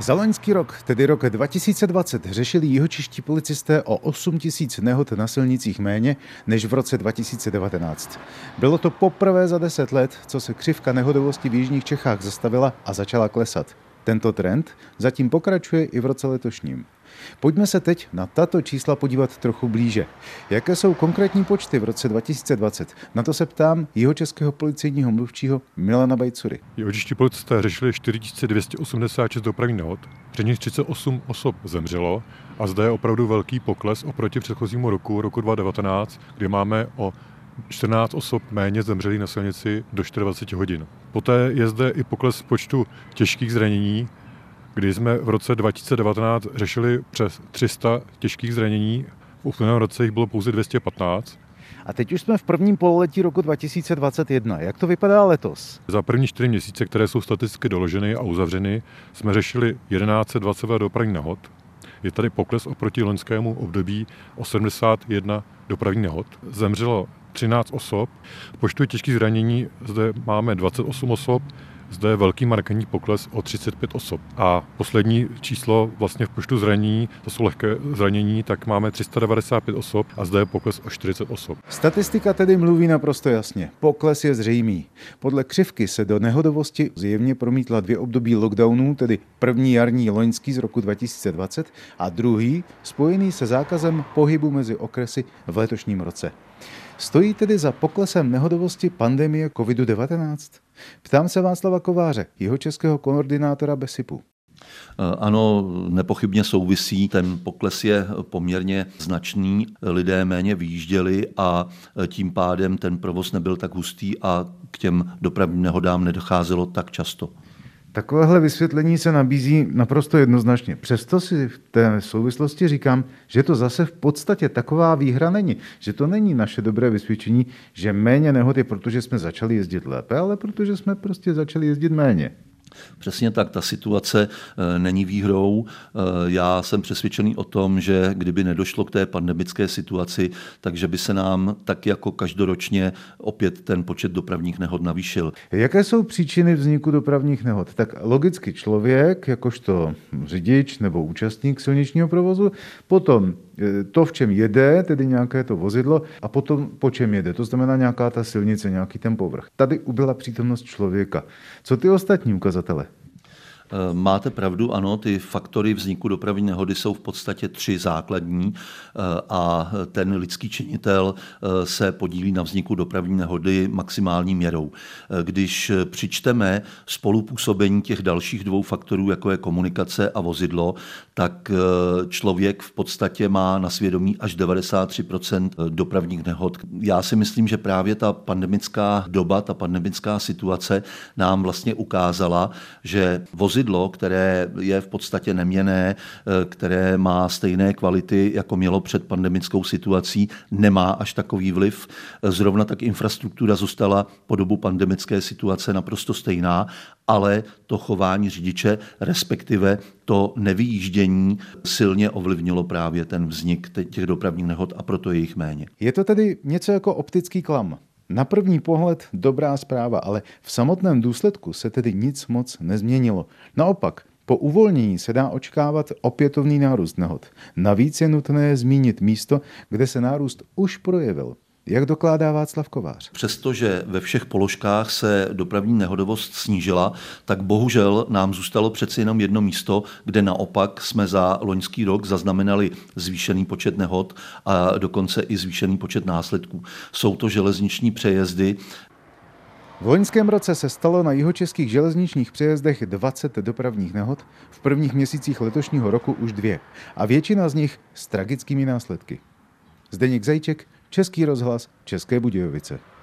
Za loňský rok, tedy rok 2020, řešili jihočiští policisté o 8 tisíc nehod na silnicích méně než v roce 2019. Bylo to poprvé za 10 let, co se křivka nehodovosti v jižních Čechách zastavila a začala klesat. Tento trend zatím pokračuje i v roce letošním. Pojďme se teď na tato čísla podívat trochu blíže. Jaké jsou konkrétní počty v roce 2020? Na to se ptám jeho českého policejního mluvčího Milana Bajcury. Jihočeští policisté řešili 4286 dopravních nehod, před nich 38 osob zemřelo a zde je opravdu velký pokles oproti předchozímu roku, roku 2019, kdy máme o 14 osob méně zemřelých na silnici do 24 hodin. Poté je zde i pokles počtu těžkých zranění, kdy jsme v roce 2019 řešili přes 300 těžkých zranění, v uplynulém roce jich bylo pouze 215. A teď už jsme v prvním pololetí roku 2021. Jak to vypadá letos? Za první čtyři měsíce, které jsou statisticky doloženy a uzavřeny, jsme řešili 1120 dopravní nehod. Je tady pokles oproti loňskému období o 71 dopravní nehod. Zemřelo 13 osob. Počtu těžkých zranění zde máme 28 osob, zde je velký markantní pokles o 35 osob. A poslední číslo vlastně v počtu zranění, to jsou lehké zranění, tak máme 395 osob a zde je pokles o 40 osob. Statistika tedy mluví naprosto jasně. Pokles je zřejmý. Podle křivky se do nehodovosti zjevně promítla dvě období lockdownů, tedy první jarní loňský z roku 2020 a druhý spojený se zákazem pohybu mezi okresy v letošním roce. Stojí tedy za poklesem nehodovosti pandemie COVID-19? Ptám se Václava Kováře, jeho českého koordinátora BESIPu. Ano, nepochybně souvisí. Ten pokles je poměrně značný. Lidé méně vyjížděli a tím pádem ten provoz nebyl tak hustý a k těm dopravním nehodám nedocházelo tak často. Takovéhle vysvětlení se nabízí naprosto jednoznačně. Přesto si v té souvislosti říkám, že to zase v podstatě taková výhra není. Že to není naše dobré vysvědčení, že méně nehody, protože jsme začali jezdit lépe, ale protože jsme prostě začali jezdit méně. Přesně tak, ta situace eh, není výhrou. Eh, já jsem přesvědčený o tom, že kdyby nedošlo k té pandemické situaci, takže by se nám tak jako každoročně opět ten počet dopravních nehod navýšil. Jaké jsou příčiny vzniku dopravních nehod? Tak logicky člověk, jakožto řidič nebo účastník silničního provozu, potom to, v čem jede, tedy nějaké to vozidlo, a potom po čem jede, to znamená nějaká ta silnice, nějaký ten povrch. Tady ubyla přítomnost člověka. Co ty ostatní ukazatele? Eh, máte pravdu, ano, ty faktory vzniku dopravní nehody jsou v podstatě tři základní eh, a ten lidský činitel eh, se podílí na vzniku dopravní nehody maximální měrou. Když přičteme spolupůsobení těch dalších dvou faktorů, jako je komunikace a vozidlo, tak člověk v podstatě má na svědomí až 93% dopravních nehod. Já si myslím, že právě ta pandemická doba, ta pandemická situace nám vlastně ukázala, že vozidlo vozidlo, které je v podstatě neměné, eh, které má stejné kvality, jako mělo před pandemickou situací, nemá až takový vliv. Zrovna tak infrastruktura zůstala po dobu pandemické situace naprosto stejná, ale to chování řidiče, respektive to nevyjíždění silně ovlivnilo právě ten vznik těch dopravních nehod a proto je jich méně. Je to tedy něco jako optický klam. Na první pohled dobrá zpráva, ale v samotném důsledku se tedy nic moc nezměnilo. Naopak, po uvolnění se dá očekávat opětovný nárůst nehod. Navíc je nutné zmínit místo, kde se nárůst už projevil. Jak dokládá Václav Kovář? Přestože ve všech položkách se dopravní nehodovost snížila, tak bohužel nám zůstalo přeci jenom jedno místo, kde naopak jsme za loňský rok zaznamenali zvýšený počet nehod a dokonce i zvýšený počet následků. Jsou to železniční přejezdy, v loňském roce se stalo na jihočeských železničních přejezdech 20 dopravních nehod, v prvních měsících letošního roku už dvě a většina z nich s tragickými následky. Zdeněk Zajček, Český rozhlas, České Budějovice.